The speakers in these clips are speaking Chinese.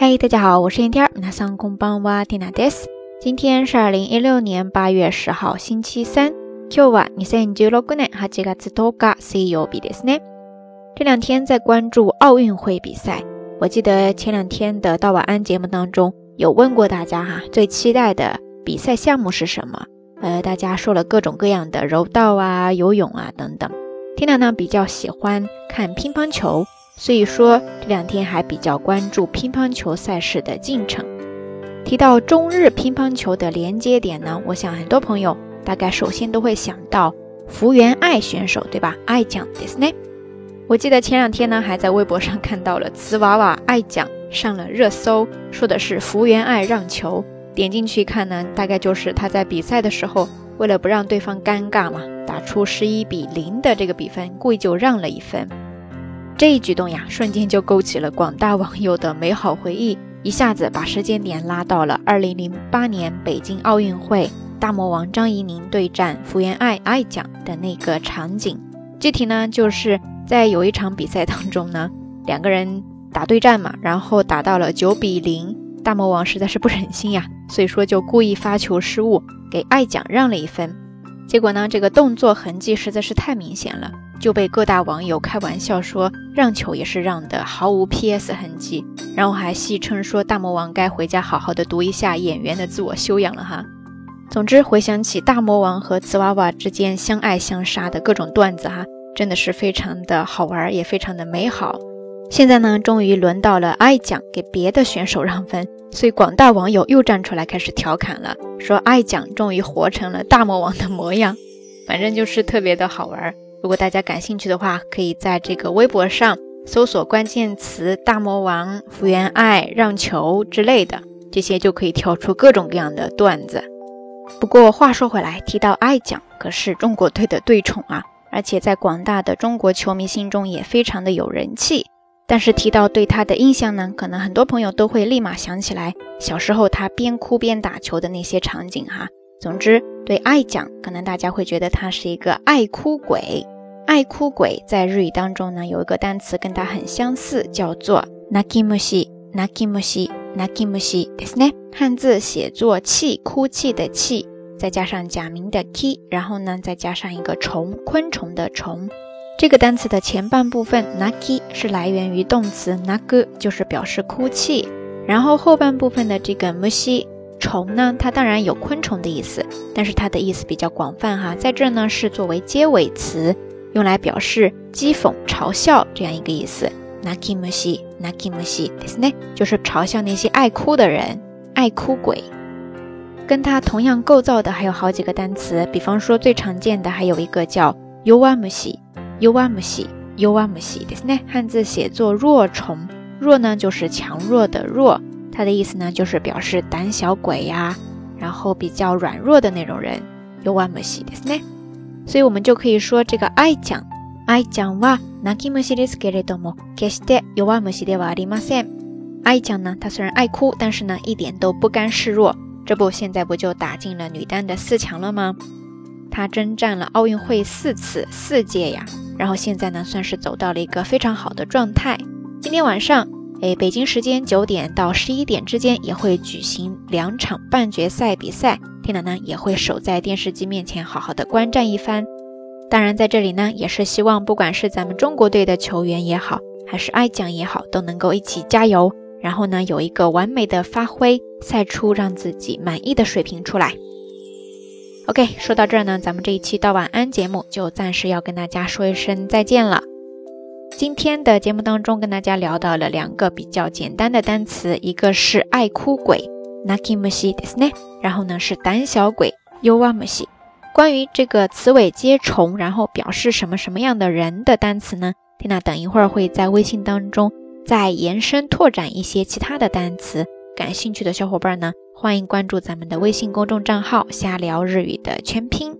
嗨，大家好，我是天天。那上空邦哇蒂娜德斯。今天是二零一六年八月十号，星期三。今日は二千十六年八月十日水曜日ですね。这两天在关注奥运会比赛。我记得前两天的到晚安节目当中有问过大家哈，最期待的比赛项目是什么？呃，大家说了各种各样的柔道啊、游泳啊等等。缇娜呢比较喜欢看乒乓球。 所以说这两天还比较关注乒乓球赛事的进程。提到中日乒乓球的连接点呢，我想很多朋友大概首先都会想到福原爱选手，对吧？爱酱，Disney。我记得前两天呢，还在微博上看到了瓷娃娃爱酱上了热搜，说的是福原爱让球。点进去看呢，大概就是他在比赛的时候，为了不让对方尴尬嘛，打出十一比零的这个比分，故意就让了一分。这一举动呀，瞬间就勾起了广大网友的美好回忆，一下子把时间点拉到了二零零八年北京奥运会，大魔王张怡宁对战福原爱爱酱的那个场景。具体呢，就是在有一场比赛当中呢，两个人打对战嘛，然后打到了九比零，大魔王实在是不忍心呀，所以说就故意发球失误，给爱酱让了一分。结果呢，这个动作痕迹实在是太明显了。就被各大网友开玩笑说让球也是让的毫无 PS 痕迹，然后还戏称说大魔王该回家好好的读一下演员的自我修养了哈。总之回想起大魔王和瓷娃娃之间相爱相杀的各种段子哈，真的是非常的好玩，也非常的美好。现在呢，终于轮到了爱奖给别的选手让分，所以广大网友又站出来开始调侃了，说爱奖终于活成了大魔王的模样，反正就是特别的好玩。如果大家感兴趣的话，可以在这个微博上搜索关键词“大魔王福原爱让球”之类的，这些就可以跳出各种各样的段子。不过话说回来，提到爱酱，可是中国队的队宠啊，而且在广大的中国球迷心中也非常的有人气。但是提到对他的印象呢，可能很多朋友都会立马想起来小时候他边哭边打球的那些场景哈。总之，对爱讲，可能大家会觉得他是一个爱哭鬼。爱哭鬼在日语当中呢，有一个单词跟它很相似，叫做 nakimushi，nakimushi，nakimushi，ですね。汉字写作气，哭泣的泣，再加上假名的 ki，然后呢，再加上一个虫，昆虫的虫。这个单词的前半部分 naki 是来源于动词 naku，就是表示哭泣。然后后半部分的这个 mushi 虫呢，它当然有昆虫的意思，但是它的意思比较广泛哈，在这呢是作为结尾词。 用来表示讥讽、嘲笑这样一个意思。nakimushi，nakimushi，ですね，就是嘲笑那些爱哭的人，爱哭鬼。跟它同样构造的还有好几个单词，比方说最常见的还有一个叫 yowamushi，yowamushi，yowamushi，ですね，汉字写作弱虫，弱呢就是强弱的弱，它的意思呢就是表示胆小鬼呀，然后比较软弱的那种人。yowamushi，ですね。 所以我们就可以说，这个爱讲，爱讲は泣き虫ですけれども、決して弱虫ではありません。爱讲呢，他虽然爱哭，但是呢，一点都不甘示弱。这不，现在不就打进了女单的四强了吗？他征战了奥运会四次，四届呀。然后现在呢，算是走到了一个非常好的状态。今天晚上， 哎，北京时间九点到十一点之间也会举行两场半决赛比赛。天娜呢也会守在电视机面前，好好的观战一番。当然，在这里呢，也是希望不管是咱们中国队的球员也好，还是爱将也好，都能够一起加油，然后呢，有一个完美的发挥，赛出让自己满意的水平出来。OK，说到这儿呢，咱们这一期到晚安节目就暂时要跟大家说一声再见了。今天的节目当中，跟大家聊到了两个比较简单的单词，一个是爱哭鬼。nakimushi ですね，然后呢是胆小鬼 yowamushi。关于这个词尾接虫，然后表示什么什么样的人的单词呢？缇娜等一会儿会在微信当中再延伸拓展一些其他的单词。感兴趣的小伙伴呢，欢迎关注咱们的微信公众账号“瞎聊日语”的全拼。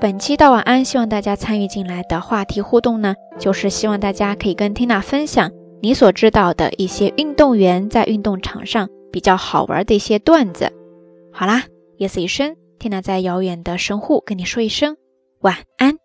本期到晚安，希望大家参与进来的话题互动呢，就是希望大家可以跟缇娜分享你所知道的一些运动员在运动场上。比较好玩的一些段子。好啦，夜色已深，缇娜在遥远的神户跟你说一声晚安。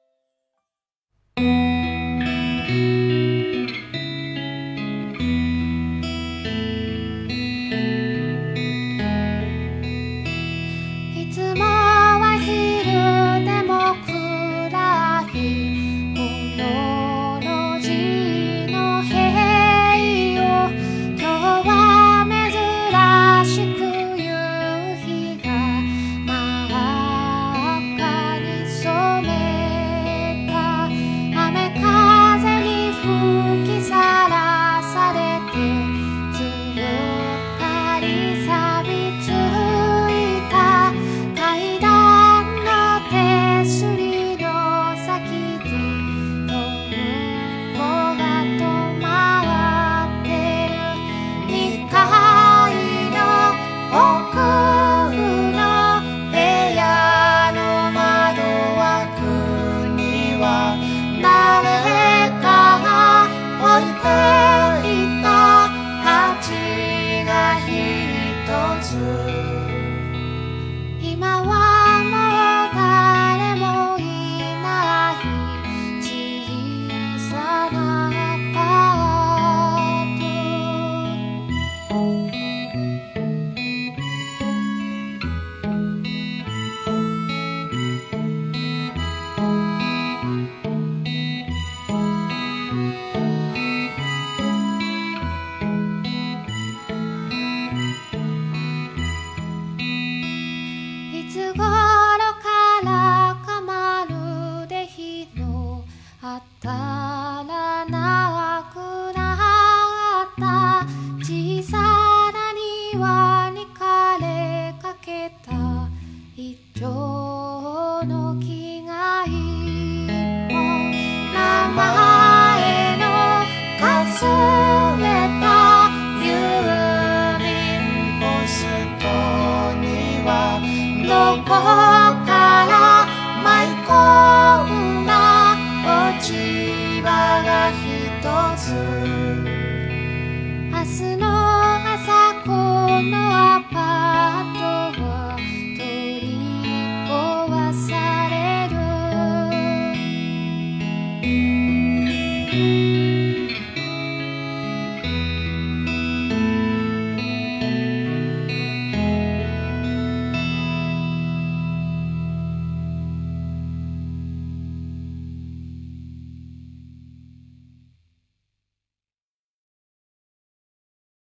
明